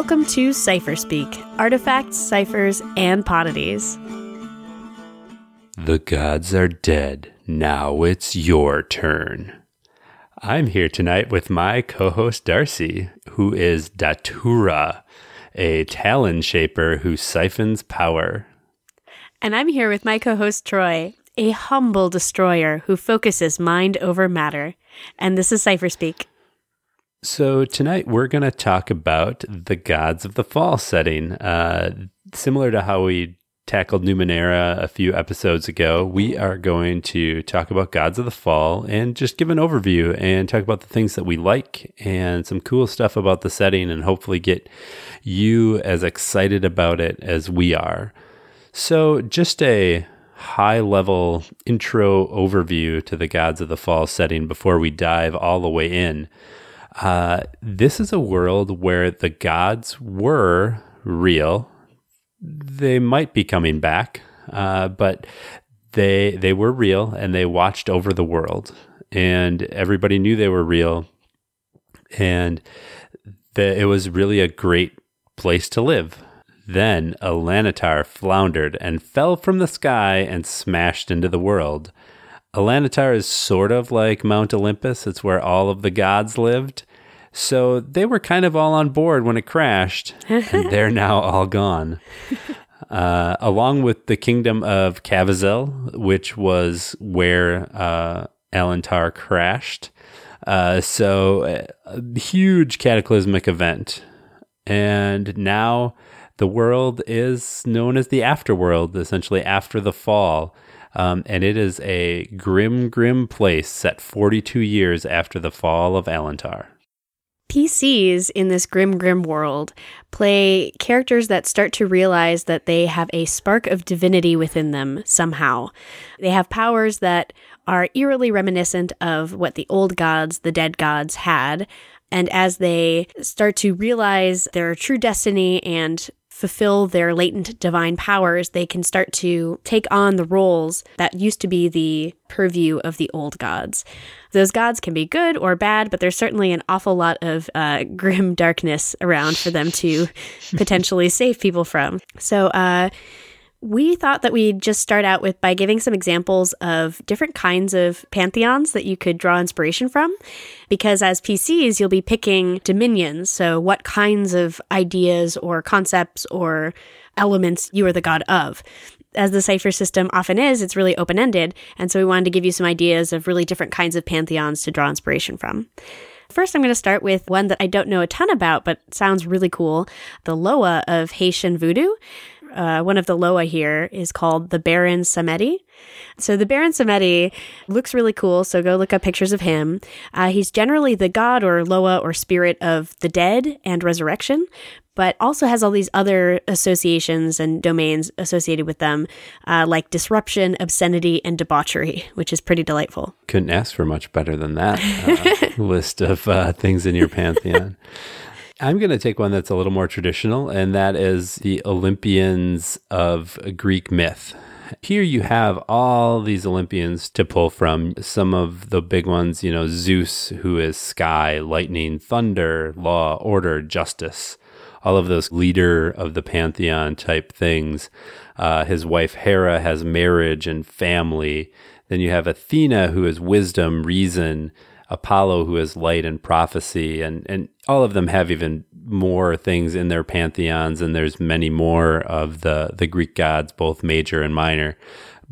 Welcome to Cypherspeak artifacts, ciphers, and poddities. The gods are dead. Now it's your turn. I'm here tonight with my co host Darcy, who is Datura, a talon shaper who siphons power. And I'm here with my co host Troy, a humble destroyer who focuses mind over matter. And this is Cypherspeak. So, tonight we're going to talk about the Gods of the Fall setting. Uh, similar to how we tackled Numenera a few episodes ago, we are going to talk about Gods of the Fall and just give an overview and talk about the things that we like and some cool stuff about the setting and hopefully get you as excited about it as we are. So, just a high level intro overview to the Gods of the Fall setting before we dive all the way in. Uh, this is a world where the gods were real. They might be coming back, uh, but they they were real and they watched over the world, and everybody knew they were real, and the, it was really a great place to live. Then Elanehtar floundered and fell from the sky and smashed into the world. Elanehtar is sort of like Mount Olympus. It's where all of the gods lived. So they were kind of all on board when it crashed, and they're now all gone. Uh, along with the kingdom of Cavazel, which was where uh, Elanehtar crashed. Uh, so, a, a huge cataclysmic event. And now the world is known as the afterworld, essentially after the fall. Um, and it is a grim, grim place set 42 years after the fall of Elanehtar. PCs in this grim, grim world play characters that start to realize that they have a spark of divinity within them somehow. They have powers that are eerily reminiscent of what the old gods, the dead gods, had. And as they start to realize their true destiny and fulfill their latent divine powers, they can start to take on the roles that used to be the purview of the old gods. Those gods can be good or bad, but there's certainly an awful lot of uh, grim darkness around for them to potentially save people from. So, uh, we thought that we'd just start out with by giving some examples of different kinds of pantheons that you could draw inspiration from. Because as PCs, you'll be picking dominions. So, what kinds of ideas or concepts or elements you are the god of. As the Cypher system often is, it's really open ended. And so, we wanted to give you some ideas of really different kinds of pantheons to draw inspiration from. First, I'm going to start with one that I don't know a ton about, but sounds really cool the Loa of Haitian voodoo uh, one of the Loa here is called the Baron Samedi. So the Baron Samedi looks really cool. So go look up pictures of him. Uh, he's generally the god or Loa or spirit of the dead and resurrection, but also has all these other associations and domains associated with them, uh, like disruption, obscenity, and debauchery, which is pretty delightful. Couldn't ask for much better than that uh, list of uh, things in your pantheon. I'm going to take one that's a little more traditional, and that is the Olympians of Greek myth. Here you have all these Olympians to pull from. Some of the big ones, you know, Zeus, who is sky, lightning, thunder, law, order, justice, all of those leader of the pantheon type things. Uh, his wife Hera has marriage and family. Then you have Athena, who is wisdom, reason, Apollo, who is light and prophecy, and and all of them have even more things in their pantheons, and there's many more of the the Greek gods, both major and minor.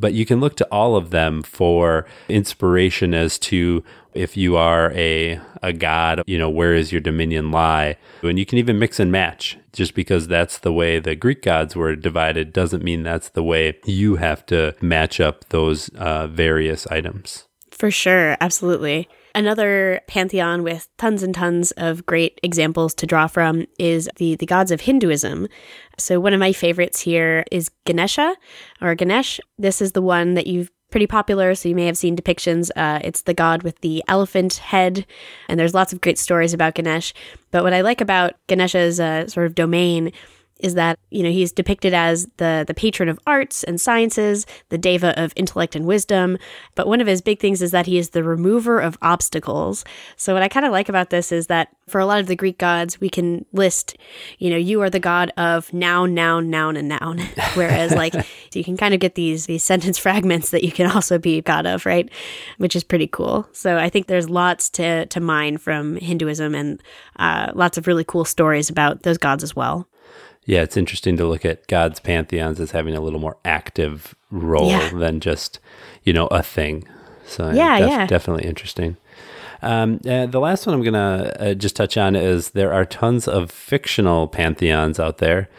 But you can look to all of them for inspiration as to if you are a a god, you know, where is your dominion lie? And you can even mix and match. Just because that's the way the Greek gods were divided doesn't mean that's the way you have to match up those uh, various items. For sure, absolutely. Another pantheon with tons and tons of great examples to draw from is the, the gods of Hinduism. So, one of my favorites here is Ganesha or Ganesh. This is the one that you've pretty popular, so you may have seen depictions. Uh, it's the god with the elephant head, and there's lots of great stories about Ganesh. But what I like about Ganesha's uh, sort of domain is that you know he's depicted as the the patron of arts and sciences, the deva of intellect and wisdom. But one of his big things is that he is the remover of obstacles. So what I kind of like about this is that for a lot of the Greek gods, we can list, you know, you are the god of noun, noun, noun, and noun. Whereas like you can kind of get these these sentence fragments that you can also be god of, right? Which is pretty cool. So I think there's lots to to mine from Hinduism and uh, lots of really cool stories about those gods as well. Yeah, it's interesting to look at God's pantheons as having a little more active role yeah. than just, you know, a thing. So yeah, def- yeah. definitely interesting. Um, uh, the last one I'm going to uh, just touch on is there are tons of fictional pantheons out there.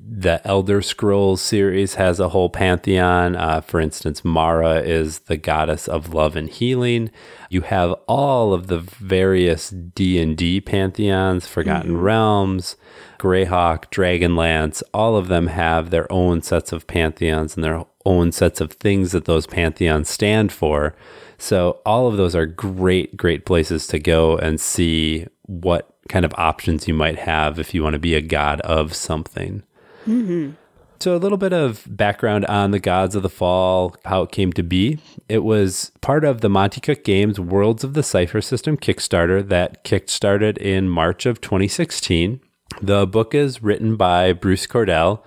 The Elder Scrolls series has a whole pantheon. Uh, for instance, Mara is the goddess of love and healing. You have all of the various D and D pantheons, Forgotten mm-hmm. Realms, Greyhawk, Dragonlance, all of them have their own sets of pantheons and their own sets of things that those pantheons stand for. So all of those are great, great places to go and see what kind of options you might have if you want to be a god of something. Mm-hmm. So, a little bit of background on the Gods of the Fall, how it came to be. It was part of the Monte Cook Games Worlds of the Cypher System Kickstarter that kickstarted in March of 2016. The book is written by Bruce Cordell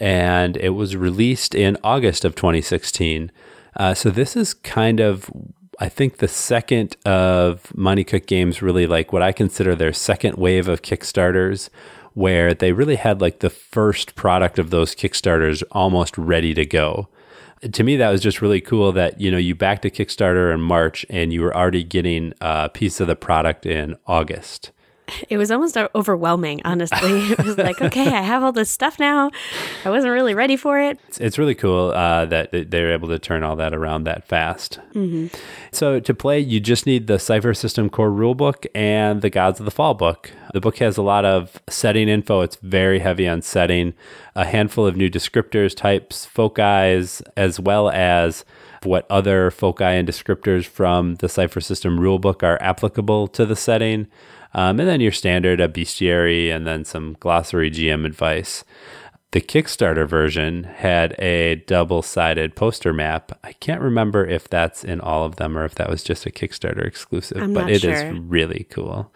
and it was released in August of 2016. Uh, so this is kind of, I think, the second of Monte Cook Games really like what I consider their second wave of Kickstarters, where they really had like the first product of those Kickstarters almost ready to go. To me, that was just really cool that you know you backed a Kickstarter in March and you were already getting a piece of the product in August it was almost overwhelming, honestly. It was like, okay, I have all this stuff now. I wasn't really ready for it. It's, it's really cool uh, that they're able to turn all that around that fast. Mm-hmm. So, to play, you just need the Cypher System Core Rulebook and the Gods of the Fall book. The book has a lot of setting info, it's very heavy on setting, a handful of new descriptors, types, foci, as well as what other foci and descriptors from the Cypher System rulebook are applicable to the setting. Um, and then your standard, a bestiary, and then some glossary GM advice. The Kickstarter version had a double sided poster map. I can't remember if that's in all of them or if that was just a Kickstarter exclusive, I'm but it sure. is really cool.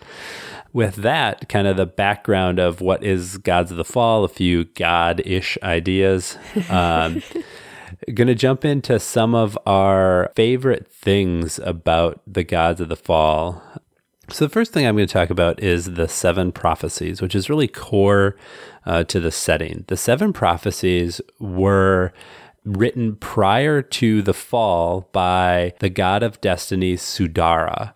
With that, kind of the background of what is Gods of the Fall, a few God ish ideas. Um, going to jump into some of our favorite things about the Gods of the Fall. So, the first thing I'm going to talk about is the seven prophecies, which is really core uh, to the setting. The seven prophecies were written prior to the fall by the god of destiny, Sudara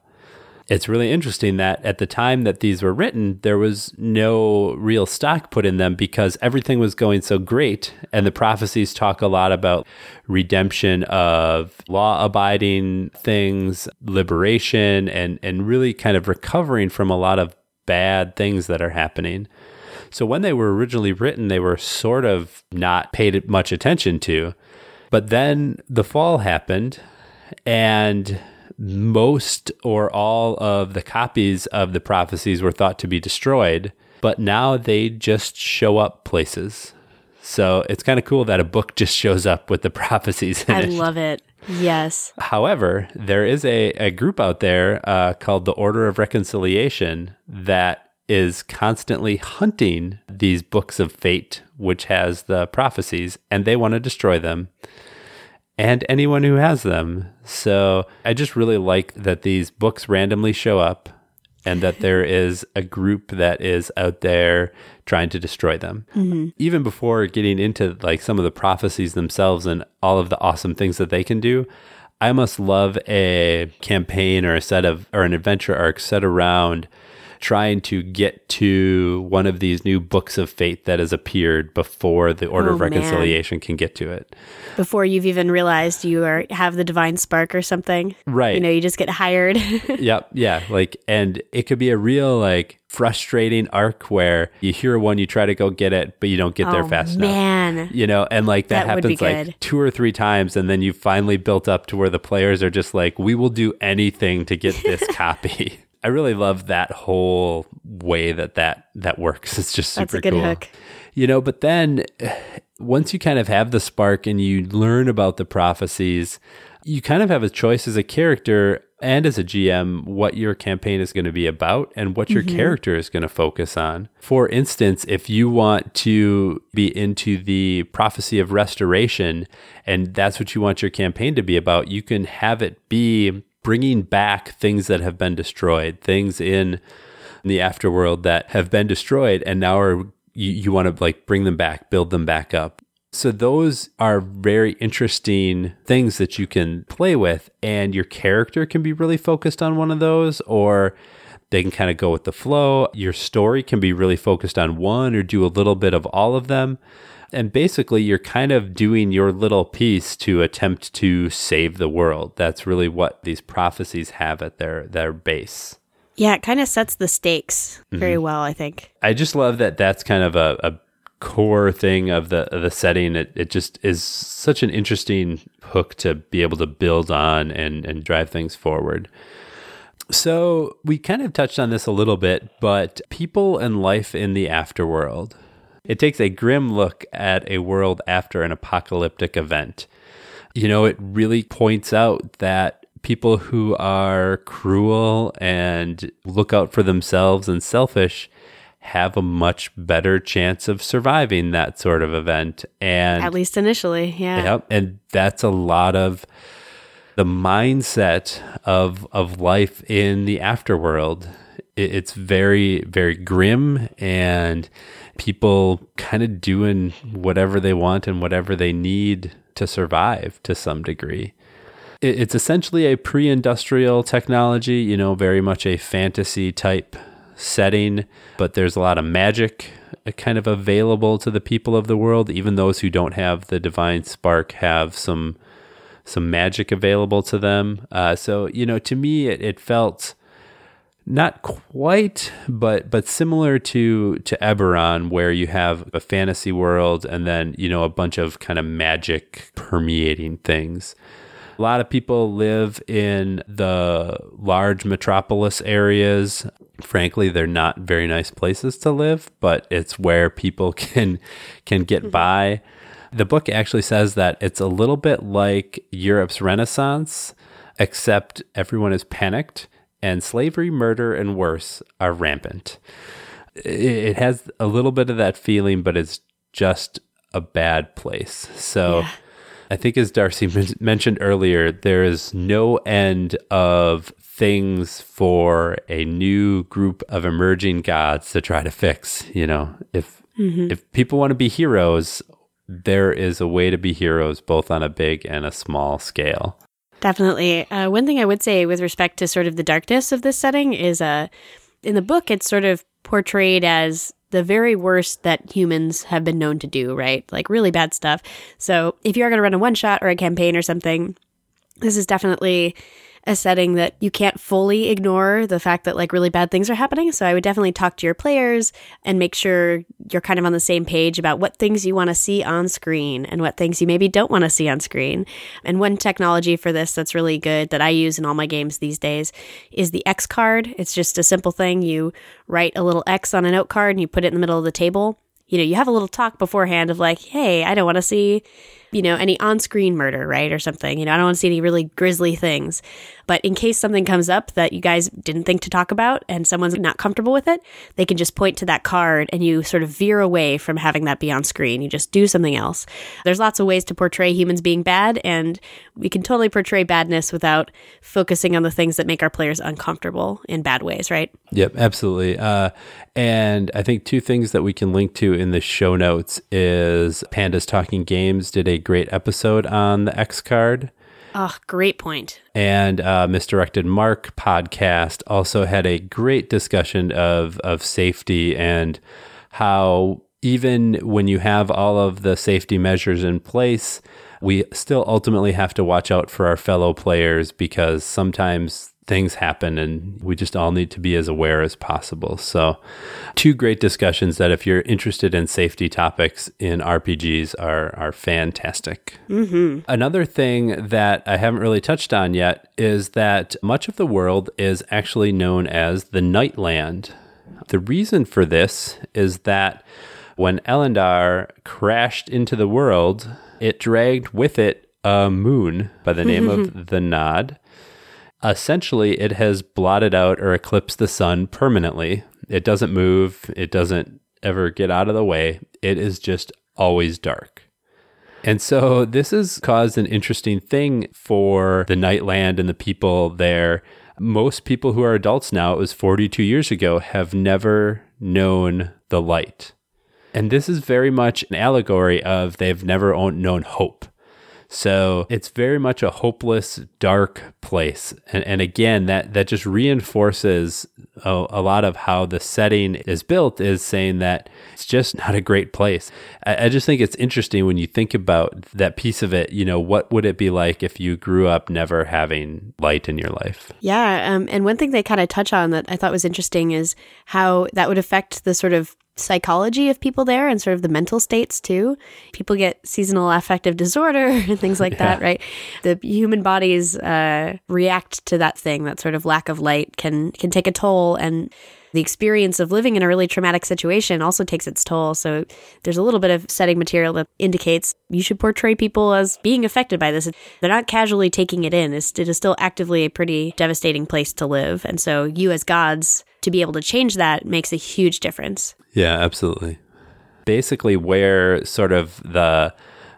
it's really interesting that at the time that these were written, there was no real stock put in them because everything was going so great. And the prophecies talk a lot about redemption of law abiding things, liberation, and, and really kind of recovering from a lot of bad things that are happening. So when they were originally written, they were sort of not paid much attention to. But then the fall happened and most or all of the copies of the prophecies were thought to be destroyed, but now they just show up places. So it's kind of cool that a book just shows up with the prophecies I it. I love it. Yes. However, there is a, a group out there uh, called the Order of Reconciliation that is constantly hunting these books of fate, which has the prophecies, and they want to destroy them and anyone who has them. So I just really like that these books randomly show up and that there is a group that is out there trying to destroy them. Mm-hmm. Even before getting into like some of the prophecies themselves and all of the awesome things that they can do, I must love a campaign or a set of or an adventure arc set around trying to get to one of these new books of fate that has appeared before the Order oh, of Reconciliation man. can get to it. Before you've even realized you are have the divine spark or something. Right. You know, you just get hired. yep. Yeah. Like, and it could be a real, like, frustrating arc where you hear one, you try to go get it, but you don't get oh, there fast enough. man. enough. You know, and like that, that happens like two or three times, and then you finally built up to where the players are just like, we will do anything to get this copy. I really love that whole way that that that works. It's just super That's a good cool. hook. you know, but then once you kind of have the spark and you learn about the prophecies, you kind of have a choice as a character and as a GM what your campaign is going to be about and what your mm-hmm. character is going to focus on. For instance, if you want to be into the prophecy of restoration and that's what you want your campaign to be about, you can have it be bringing back things that have been destroyed, things in the afterworld that have been destroyed and now are you, you want to like bring them back, build them back up. So those are very interesting things that you can play with and your character can be really focused on one of those or they can kind of go with the flow. Your story can be really focused on one or do a little bit of all of them. And basically, you're kind of doing your little piece to attempt to save the world. That's really what these prophecies have at their, their base. Yeah, it kind of sets the stakes very mm-hmm. well, I think. I just love that that's kind of a, a core thing of the of the setting. It it just is such an interesting hook to be able to build on and and drive things forward. So we kind of touched on this a little bit, but people and life in the afterworld. It takes a grim look at a world after an apocalyptic event. You know, it really points out that people who are cruel and look out for themselves and selfish have a much better chance of surviving that sort of event. And at least initially, yeah. Yep. And that's a lot of the mindset of of life in the afterworld. it's very, very grim and people kind of doing whatever they want and whatever they need to survive to some degree. it's essentially a pre industrial technology, you know, very much a fantasy type setting, but there's a lot of magic uh, kind of available to the people of the world. Even those who don't have the divine spark have some some magic available to them. Uh, so you know, to me, it, it felt not quite, but but similar to to Eberron, where you have a fantasy world and then you know a bunch of kind of magic permeating things. A lot of people live in the large metropolis areas. Frankly, they're not very nice places to live, but it's where people can can get mm-hmm. by. The book actually says that it's a little bit like Europe's Renaissance, except everyone is panicked and slavery, murder, and worse are rampant. It has a little bit of that feeling, but it's just a bad place. So. Yeah I think, as Darcy mentioned earlier, there is no end of things for a new group of emerging gods to try to fix. You know, if mm-hmm. if people want to be heroes, there is a way to be heroes, both on a big and a small scale. Definitely. Uh, one thing I would say with respect to sort of the darkness of this setting is, uh, in the book, it's sort of portrayed as the very worst that humans have been known to do, right? Like really bad stuff. So if you are going to run a one shot or a campaign or something, this is definitely a setting that you can't fully ignore the fact that like really bad things are happening. So I would definitely talk to your players and make sure you're kind of on the same page about what things you want to see on screen and what things you maybe don't want to see on screen. And one technology for this that's really good that I use in all my games these days is the X card. It's just a simple thing. You write a little X on a note card and you put it in the middle of the table. You know, you have a little talk beforehand of like, hey, I don't want to see you know, any on screen murder, right? Or something. You know, I don't want to see any really grisly things. But in case something comes up that you guys didn't think to talk about and someone's not comfortable with it, they can just point to that card and you sort of veer away from having that be on screen. You just do something else. There's lots of ways to portray humans being bad, and we can totally portray badness without focusing on the things that make our players uncomfortable in bad ways, right? Yep, absolutely. Uh, and I think two things that we can link to in the show notes is Pandas Talking Games did a great episode on the X card. Oh, great point. And uh, Misdirected Mark podcast also had a great discussion of of safety and how even when you have all of the safety measures in place, we still ultimately have to watch out for our fellow players because sometimes things happen and we just all need to be as aware as possible. So, two great discussions that if you're interested in safety topics in RPGs are are fantastic. Mm-hmm. Another thing that I haven't really touched on yet is that much of the world is actually known as the Nightland. The reason for this is that when Elanehtar crashed into the world, it dragged with it a moon by the name of the Nod. Essentially, it has blotted out or eclipsed the sun permanently. It doesn't move, it doesn't ever get out of the way. It is just always dark. And so this has caused an interesting thing for the Nightland and the people there. Most people who are adults now, it was 42 years ago, have never known the light. And this is very much an allegory of they've never known hope. So it's very much a hopeless, dark place. And, and again, that, that just reinforces a, a, lot of how the setting is built is saying that it's just not a great place. I, I just think it's interesting when you think about that piece of it. You know, what would it be like if you grew up never having light in your life? Yeah. Um, and one thing they kind of touch on that I thought was interesting is how that would affect the sort of psychology of people there and sort of the mental states too. People get seasonal affective disorder and things like yeah. that, right? The human bodies uh, react to that thing. That sort of lack of light can can take a toll, and the experience of living in a really traumatic situation also takes its toll. So there's a little bit of setting material that indicates you should portray people as being affected by this. They're not casually taking it in. It's, it is still actively a pretty devastating place to live. And so you as gods to be able to change that makes a huge difference. Yeah, absolutely. Basically, where sort of the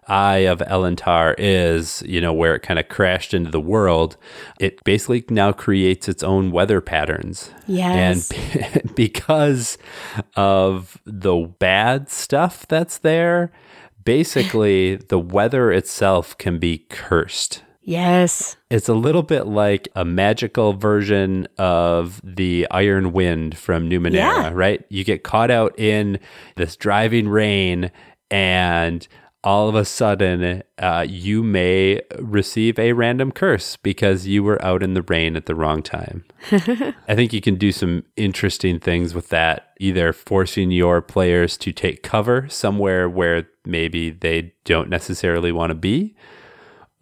eye of Elanehtar is, you know, where it kind of crashed into the world, it basically now creates its own weather patterns. Yes. And because of the bad stuff that's there, basically the weather itself can be cursed. Yes. It's a little bit like a magical version of the Iron Wind from Numenera, yeah. right? You get caught out in this driving rain and all of a sudden uh, you may receive a random curse because you were out in the rain at the wrong time. I think you can do some interesting things with that, either forcing your players to take cover somewhere where maybe they don't necessarily want to be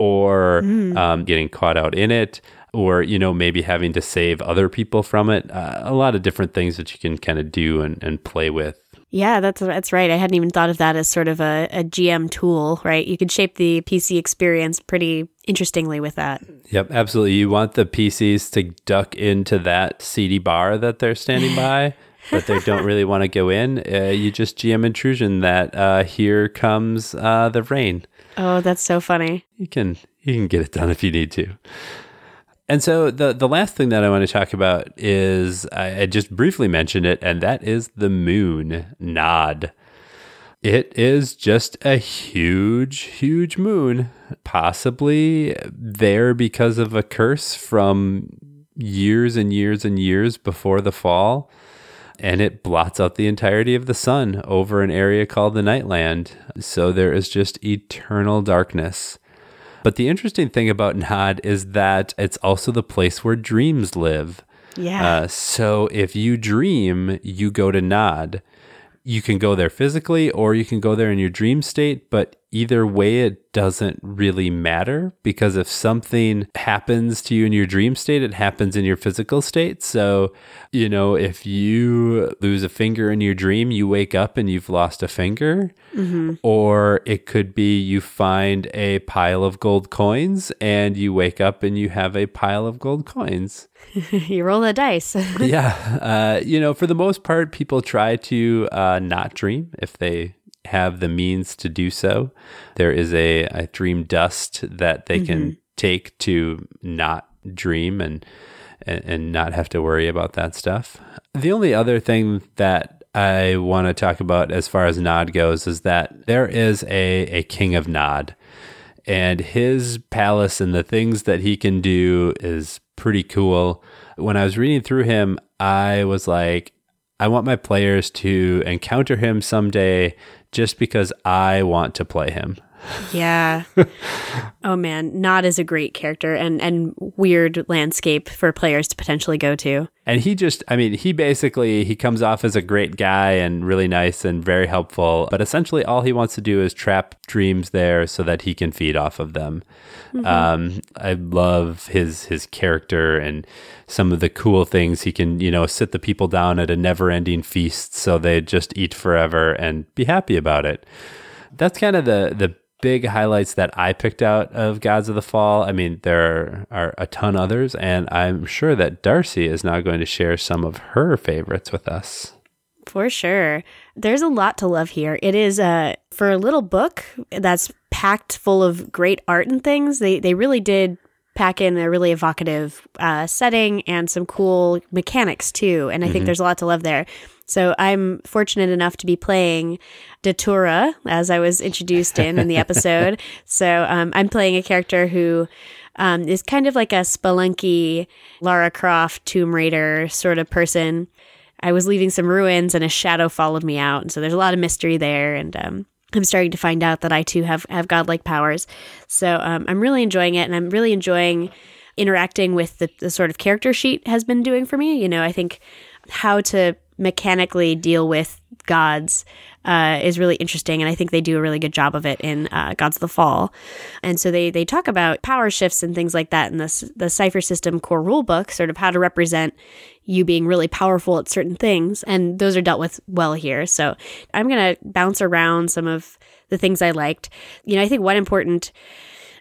or mm. um, getting caught out in it or you know maybe having to save other people from it. Uh, a lot of different things that you can kind of do and, and play with. Yeah that's that's right. I hadn't even thought of that as sort of a, a gm tool right? You could shape the pc experience pretty interestingly with that. Yep absolutely. You want the pcs to duck into that seedy bar that they're standing by but they don't really want to go in. Uh, you just gm intrusion that uh, here comes uh, the rain Oh, that's so funny. You can you can get it done if you need to. And so the the last thing that I want to talk about is I, I just briefly mentioned it, and that is the moon nod. It is just a huge, huge moon, possibly there because of a curse from years and years and years before the fall and it blots out the entirety of the sun over an area called the Nightland. So there is just eternal darkness. But the interesting thing about Nod is that it's also the place where dreams live. Yeah. Uh, so if you dream, you go to Nod. You can go there physically or you can go there in your dream state, but either way, it doesn't really matter because if something happens to you in your dream state, it happens in your physical state. So, you know, if you lose a finger in your dream, you wake up and you've lost a finger. Mm-hmm. Or it could be you find a pile of gold coins and you wake up and you have a pile of gold coins. you roll the dice. yeah. Uh, you know, for the most part, people try to uh, not dream if they have the means to do so. There is a, a dream dust that they mm-hmm. can take to not dream and, and and not have to worry about that stuff. The only other thing that I want to talk about as far as Nod goes is that there is a, a king of Nod and his palace and the things that he can do is pretty cool. When I was reading through him, I was like, I want my players to encounter him someday just because I want to play him. Yeah. oh man, Nod is a great character and and weird landscape for players to potentially go to. And he just I mean, he basically he comes off as a great guy and really nice and very helpful, but essentially all he wants to do is trap dreams there so that he can feed off of them. Mm-hmm. Um, I love his his character and some of the cool things he can, you know, sit the people down at a never-ending feast so they just eat forever and be happy about it. That's kind of the the big highlights that I picked out of Gods of the Fall. I mean, there are a ton others, and I'm sure that Darcy is now going to share some of her favorites with us. For sure. There's a lot to love here. It is uh, for a little book that's packed full of great art and things. They they really did pack in a really evocative uh, setting and some cool mechanics too. And I mm-hmm. think there's a lot to love there. So I'm fortunate enough to be playing Datura, as I was introduced in in the episode. so um, I'm playing a character who um, is kind of like a spelunky Lara Croft Tomb Raider sort of person. I was leaving some ruins and a shadow followed me out, and so there's a lot of mystery there. And um, I'm starting to find out that I too have have godlike powers. So um, I'm really enjoying it, and I'm really enjoying interacting with the, the sort of character sheet has been doing for me. You know, I think how to mechanically deal with gods uh, is really interesting, and I think they do a really good job of it in uh, Gods of the Fall. And so they they talk about power shifts and things like that in this the Cypher System core rulebook, sort of how to represent you being really powerful at certain things, and those are dealt with well here. So I'm gonna bounce around some of the things I liked. You know, I think one important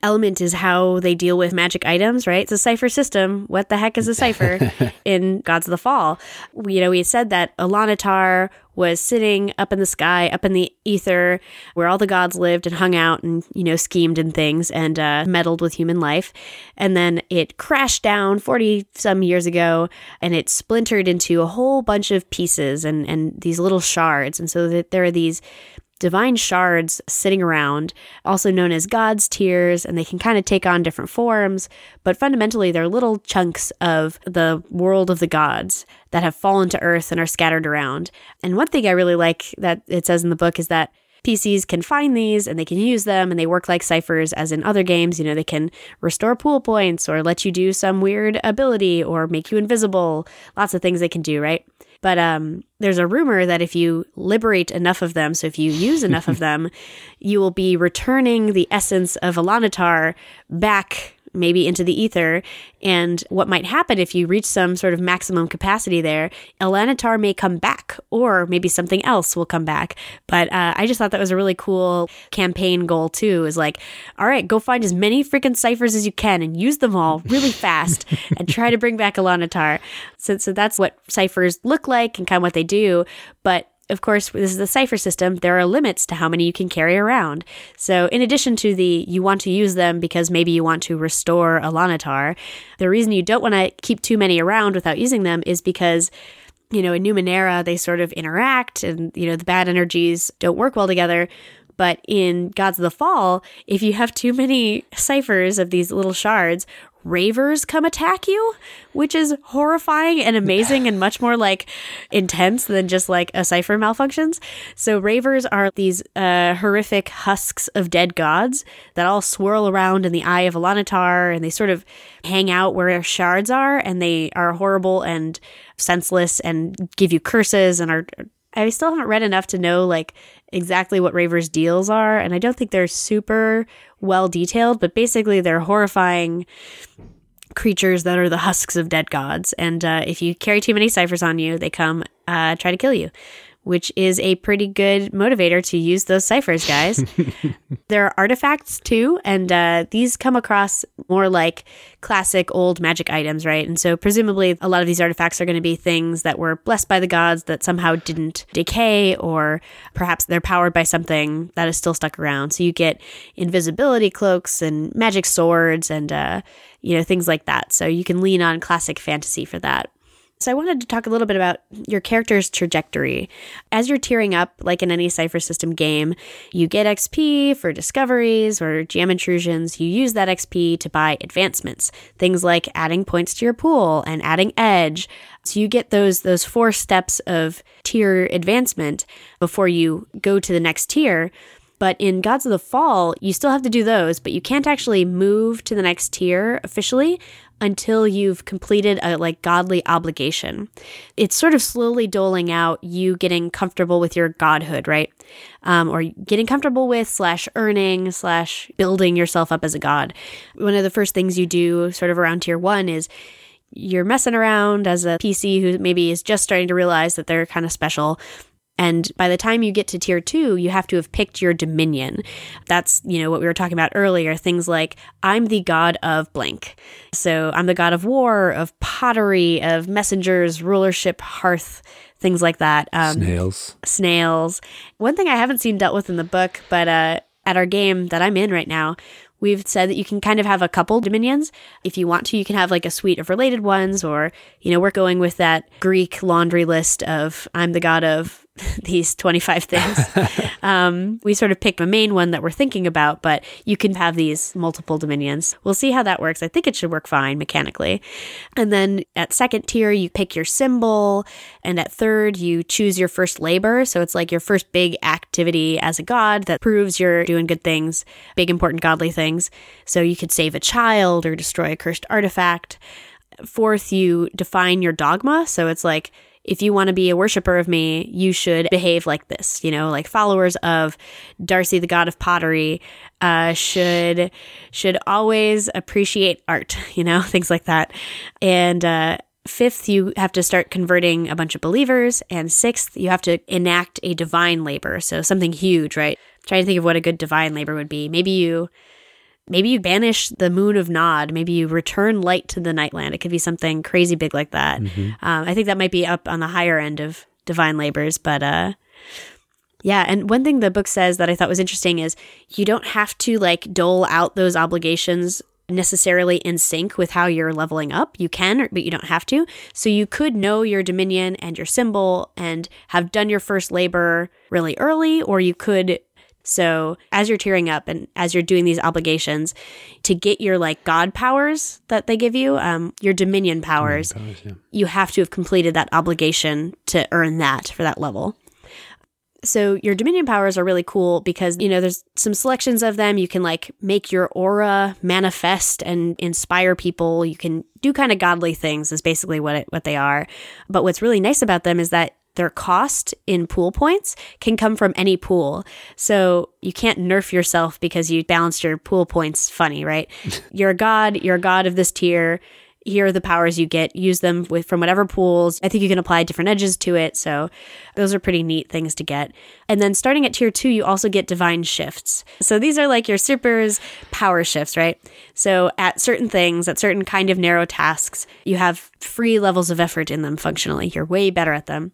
element is how they deal with magic items, right? It's a cipher system. What the heck is a cipher in Gods of the Fall? We, you know, we said that Elanehtar was sitting up in the sky, up in the ether, where all the gods lived and hung out and, you know, schemed and things and uh, meddled with human life. And then it crashed down 40 some years ago and it splintered into a whole bunch of pieces and, and these little shards. And so that there are these divine shards sitting around, also known as God's tears, and they can kind of take on different forms, but fundamentally they're little chunks of the world of the gods that have fallen to earth and are scattered around. And one thing I really like that it says in the book is that PCs can find these and they can use them and they work like ciphers as in other games. You know, they can restore pool points or let you do some weird ability or make you invisible. Lots of things they can do, right? But um, there's a rumor that if you liberate enough of them, so if you use enough of them, you will be returning the essence of Elanehtar back maybe into the ether. And what might happen if you reach some sort of maximum capacity there, Elanehtar may come back, or maybe something else will come back. But uh, I just thought that was a really cool campaign goal, too. Is like, all right, go find as many freaking ciphers as you can and use them all really fast and try to bring back Elanehtar. So, so that's what ciphers look like and kind of what they do. But of course, this is a cipher system. There are limits to how many you can carry around. So, in addition to the you want to use them because maybe you want to restore Elanehtar, the reason you don't want to keep too many around without using them is because you know, in Numenera, they sort of interact and, you know, the bad energies don't work well together. But in Gods of the Fall, if you have too many ciphers of these little shards, ravers come attack you, which is horrifying and amazing and much more like intense than just like a cipher malfunctions. So ravers are these uh, horrific husks of dead gods that all swirl around in the eye of Elanehtar and they sort of hang out where shards are and they are horrible and senseless and give you curses and are I still haven't read enough to know like exactly what Raver's deals are, and I don't think they're super well detailed, but basically they're horrifying creatures that are the husks of dead gods. And uh, if you carry too many ciphers on you, they come uh, try to kill you which is a pretty good motivator to use those ciphers, guys. there are artifacts too, and uh, these come across more like classic old magic items, right? And so, presumably, a lot of these artifacts are going to be things that were blessed by the gods that somehow didn't decay, or perhaps they're powered by something that is still stuck around. So, you get invisibility cloaks and magic swords and, uh, you know, things like that. So, you can lean on classic fantasy for that. So, I wanted to talk a little bit about your character's trajectory. As you're tiering up, like in any Cypher System game, you get XP for discoveries or GM intrusions. You use that XP to buy advancements, things like adding points to your pool and adding edge. So, you get those, those four steps of tier advancement before you go to the next tier. But in Gods of the Fall, you still have to do those, but you can't actually move to the next tier officially until you've completed a like godly obligation. It's sort of slowly doling out you getting comfortable with your godhood, right? Um, or getting comfortable with slash earning slash building yourself up as a god. One of the first things you do sort of around tier one is you're messing around as a PC who maybe is just starting to realize that they're kind of special and by the time you get to tier two, you have to have picked your dominion. That's, you know, what we were talking about earlier. Things like, I'm the god of blank. So I'm the god of war, of pottery, of messengers, rulership, hearth, things like that. Um, snails. Snails. One thing I haven't seen dealt with in the book, but uh, at our game that I'm in right now, We've said that you can kind of have a couple dominions. If you want to, you can have like a suite of related ones, or, you know, we're going with that Greek laundry list of I'm the god of these 25 things. um, we sort of picked a main one that we're thinking about, but you can have these multiple dominions. We'll see how that works. I think it should work fine mechanically. And then at second tier, you pick your symbol. And at third, you choose your first labor. So it's like your first big activity as a god that proves you're doing good things, big, important, godly things. So you could save a child or destroy a cursed artifact. Fourth, you define your dogma. So it's like, if you want to be a worshiper of me, you should behave like this. You know, like followers of Darcy, the god of pottery, uh, should should always appreciate art. You know, things like that. And uh, fifth, you have to start converting a bunch of believers, and sixth, you have to enact a divine labor. So something huge, right? I'm trying to think of what a good divine labor would be. Maybe you Maybe you banish the moon of Nod. Maybe you return light to the Nightland. It could be something crazy big like that. Mm-hmm. Um, I think that might be up on the higher end of divine labors, but uh, yeah. And one thing the book says that I thought was interesting is you don't have to like dole out those obligations necessarily in sync with how you're leveling up. You can, but you don't have to. So you could know your dominion and your symbol and have done your first labor really early, or you could so as you're tiering up and as you're doing these obligations, to get your like God powers that they give you, um, your dominion powers, powers yeah. you have to have completed that obligation to earn that for that level. So your dominion powers are really cool because you know there's some selections of them. You can like make your aura manifest and inspire people. You can do kind of godly things is basically what it, what they are. But what's really nice about them is that their cost in pool points can come from any pool. So you can't nerf yourself because you balanced your pool points funny, right? you're a god, you're a god of this tier here are the powers you get. Use them with from whatever pools. I think you can apply different edges to it. So those are pretty neat things to get. And then starting at tier two you also get divine shifts. So these are like your supers power shifts right? So at certain things at certain kind of narrow tasks you have free levels of effort in them functionally. You're way better at them.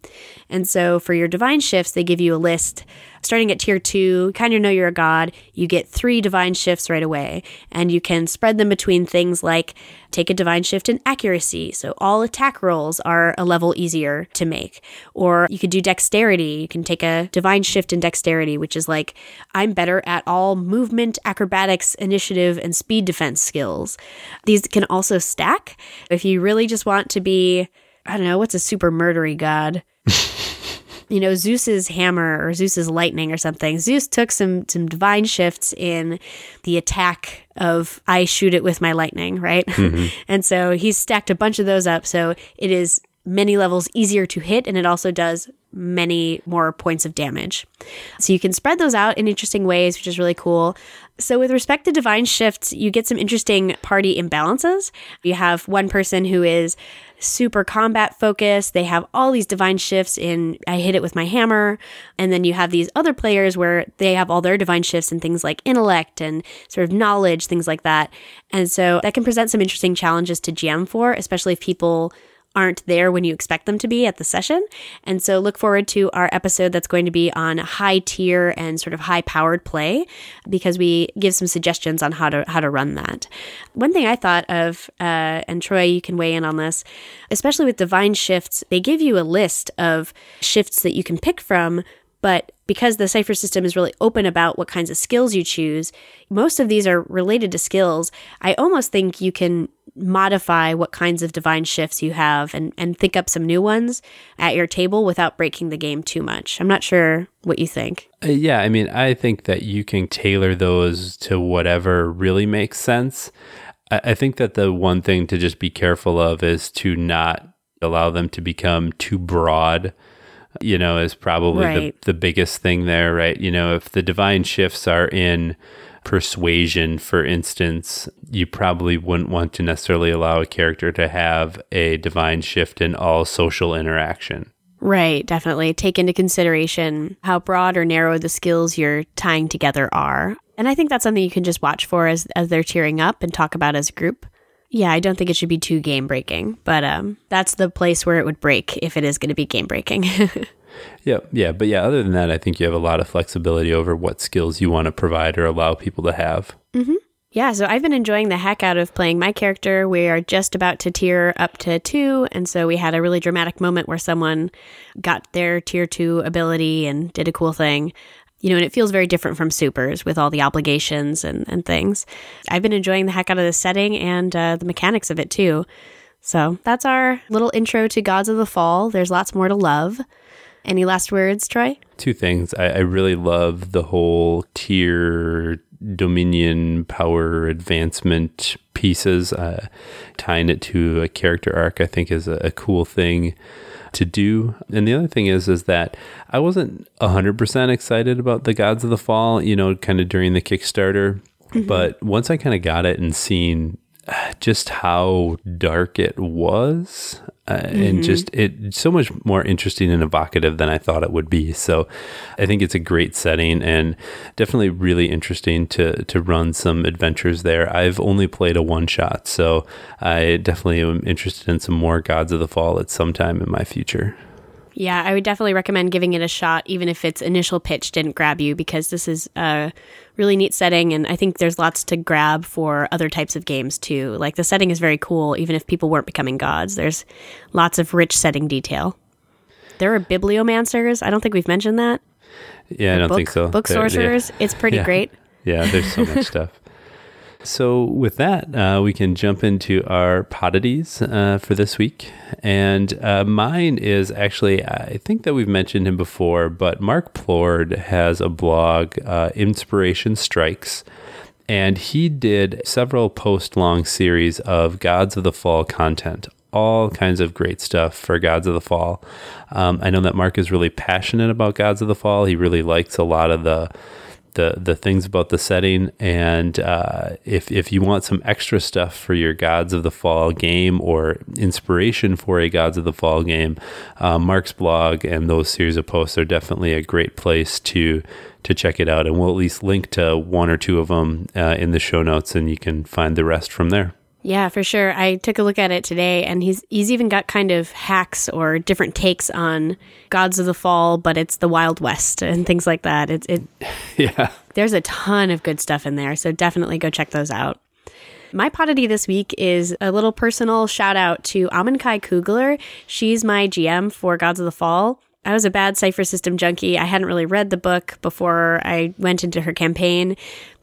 And so for your divine shifts they give you a list starting at tier two, kind of know you're a god, you get three divine shifts right away. And you can spread them between things like take a divine shift in accuracy. So all attack rolls are a level easier to make. Or you could do dexterity. You can take a divine shift in dexterity, which is like, I'm better at all movement, acrobatics, initiative, and speed defense skills. These can also stack. If you really just want to be, I don't know, what's a super murdery god? You know, Zeus's hammer or Zeus's lightning or something. Zeus took some some divine shifts in the attack of I shoot it with my lightning, right? Mm-hmm. and so he's stacked a bunch of those up. So it is many levels easier to hit and it also does many more points of damage. So you can spread those out in interesting ways, which is really cool. So, with respect to divine shifts, you get some interesting party imbalances. You have one person who is super combat focused. They have all these divine shifts in I hit it with my hammer. And then you have these other players where they have all their divine shifts in things like intellect and sort of knowledge, things like that. And so that can present some interesting challenges to GM for, especially if people aren't there when you expect them to be at the session. And so look forward to our episode that's going to be on high tier and sort of high powered play because we give some suggestions on how to how to run that. One thing I thought of, uh, and Troy, you can weigh in on this, especially with divine shifts, they give you a list of shifts that you can pick from But because the cipher system is really open about what kinds of skills you choose, most of these are related to skills. I almost think you can modify what kinds of divine shifts you have and, and think up some new ones at your table without breaking the game too much. I'm not sure what you think. Uh, yeah, I mean, I think that you can tailor those to whatever really makes sense. I, I think that the one thing to just be careful of is to not allow them to become too broad you know, is probably right. the, the biggest thing there, right? You know, if the divine shifts are in persuasion, for instance, you probably wouldn't want to necessarily allow a character to have a divine shift in all social interaction. Right, definitely. Take into consideration how broad or narrow the skills you're tying together are. And I think that's something you can just watch for as, as they're cheering up and talk about as a group. Yeah, I don't think it should be too game breaking, but um, that's the place where it would break if it is going to be game breaking. Yeah, yeah, but yeah, other than that, I think you have a lot of flexibility over what skills you want to provide or allow people to have. Mm-hmm. Yeah, so I've been enjoying the heck out of playing my character. We are just about to tier up to two, and so we had a really dramatic moment where someone got their tier two ability and did a cool thing. You know, and it feels very different from supers with all the obligations and, and things. I've been enjoying the heck out of the setting and uh, the mechanics of it too. So that's our little intro to Gods of the Fall. There's lots more to love. Any last words, Troy? Two things. I, I really love the whole tier dominion power advancement pieces. Uh, tying it to a character arc, I think, is a, a cool thing to do. And the other thing is, is that I wasn't hundred percent excited about the Gods of the Fall. You know, kind of during the Kickstarter. Mm-hmm. But once I kind of got it and seen just how dark it was uh, mm-hmm. and just it so much more interesting and evocative than I thought it would be. So I think it's a great setting and definitely really interesting to to run some adventures there. I've only played a one shot, so I definitely am interested in some more Gods of the Fall at some time in my future. Yeah, I would definitely recommend giving it a shot, even if its initial pitch didn't grab you, because this is a really neat setting. And I think there's lots to grab for other types of games too. Like the setting is very cool, even if people weren't becoming gods. There's lots of rich setting detail. There are bibliomancers. I don't think we've mentioned that. Yeah, I don't book, think so. Book sorcerers. Yeah. It's pretty yeah. great. Yeah, there's so much stuff. So, with that, uh, we can jump into our poddities uh, for this week. And uh, mine is actually, I think that we've mentioned him before, but Mark Plord has a blog, uh, Inspiration Strikes. And he did several post long series of Gods of the Fall content all kinds of great stuff for Gods of the Fall. Um, I know that Mark is really passionate about Gods of the Fall. He really likes a lot of the the the things about the setting. And uh, if if you want some extra stuff for your Gods of the Fall game or inspiration for a Gods of the Fall game, uh, Mark's blog and those series of posts are definitely a great place to to check it out. And we'll at least link to one or two of them uh, in the show notes, and you can find the rest from there. Yeah, for sure. I took a look at it today and he's he's even got kind of hacks or different takes on Gods of the Fall, but it's the Wild West and things like that. It's it Yeah. There's a ton of good stuff in there, so definitely go check those out. My poddity this week is a little personal shout out to Amankai Kugler. She's my GM for Gods of the Fall. I was a bad Cypher System junkie. I hadn't really read the book before I went into her campaign,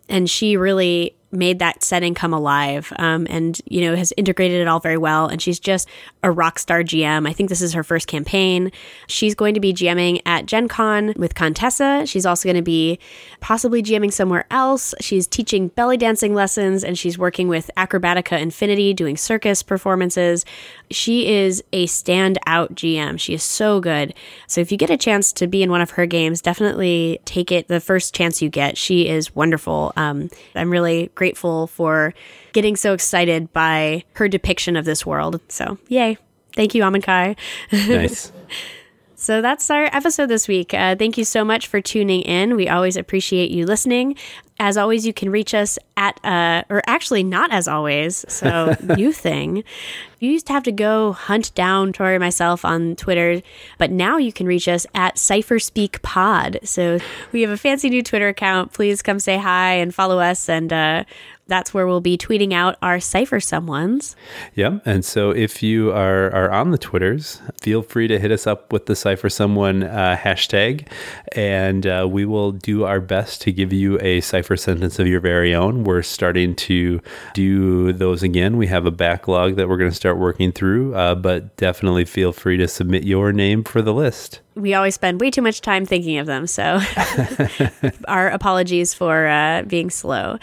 and she really made that setting come alive um, and you know has integrated it all very well. And she's just a rock star gm i think this is her first campaign. She's going to be gming at gen con with contessa. She's also going to be possibly gming somewhere else. She's teaching belly dancing lessons and she's working with acrobatica infinity doing circus performances. She is a standout gm she is so good. So if you get a chance to be in one of her games definitely take it the first chance you get. She is wonderful. Um, i'm really grateful for getting so excited by her depiction of this world. So, yay. Thank you, Amankai. Nice. So that's our episode this week. Uh, thank you so much for tuning in. We always appreciate you listening. As always, you can reach us at, uh, or actually not as always, so new thing. You used to have to go hunt down Tori and myself on Twitter, but now you can reach us at CypherSpeakPod. So we have a fancy new Twitter account. Please come say hi and follow us and uh, that's where we'll be tweeting out our cipher someones. Yep. And so if you are, are on the Twitters, feel free to hit us up with the cipher someone uh, hashtag, and uh, we will do our best to give you a cipher sentence of your very own. We're starting to do those again. We have a backlog that we're going to start working through, uh, but definitely feel free to submit your name for the list we always spend way too much time thinking of them. So, our apologies for uh, being slow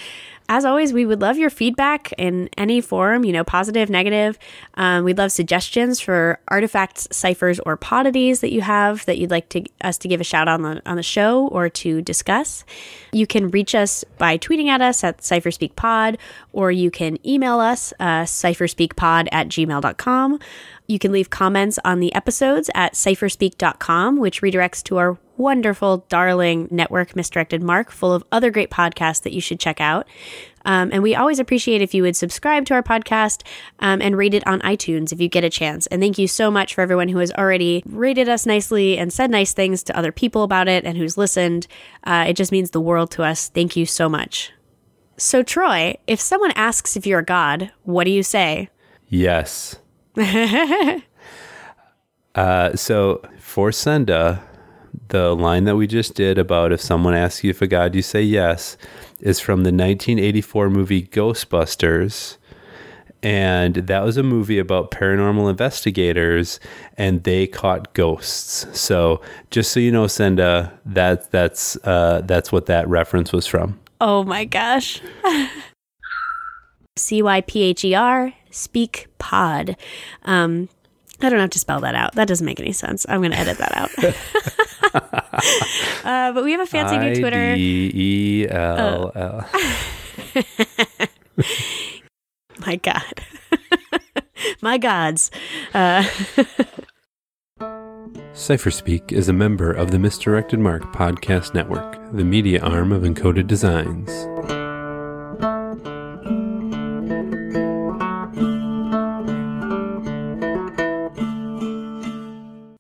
as always, we would love your feedback in any form, you know, positive, negative. Um, we'd love suggestions for artifacts, ciphers, or poddities that you have that you'd like to, us to give a shout on the, on the show or to discuss. You can reach us by tweeting at us at CypherSpeakPod, or you can email us, uh, cypherspeakpod at gmail.com. You can leave comments on the episodes at cypherspeak.com, which redirects to our wonderful, darling network, Misdirected Mark, full of other great podcasts that you should check out. Um, and we always appreciate if you would subscribe to our podcast um, and rate it on iTunes if you get a chance. And thank you so much for everyone who has already rated us nicely and said nice things to other people about it and who's listened. Uh, it just means the world to us. Thank you so much. So, Troy, if someone asks if you're a god, what do you say? Yes. uh, so, for Senda, the line that we just did about if someone asks you if a god, you say yes, is from the 1984 movie Ghostbusters. And that was a movie about paranormal investigators and they caught ghosts. So just so you know, Senda, that that's uh, that's what that reference was from. Oh my gosh. C Y P H E R, speak pod. Um, I don't have to spell that out. That doesn't make any sense. I'm going to edit that out. uh, but we have a fancy new Twitter. E L L. My God. My gods. Uh, Cypherspeak is a member of the Misdirected Mark Podcast Network, the media arm of Encoded Designs.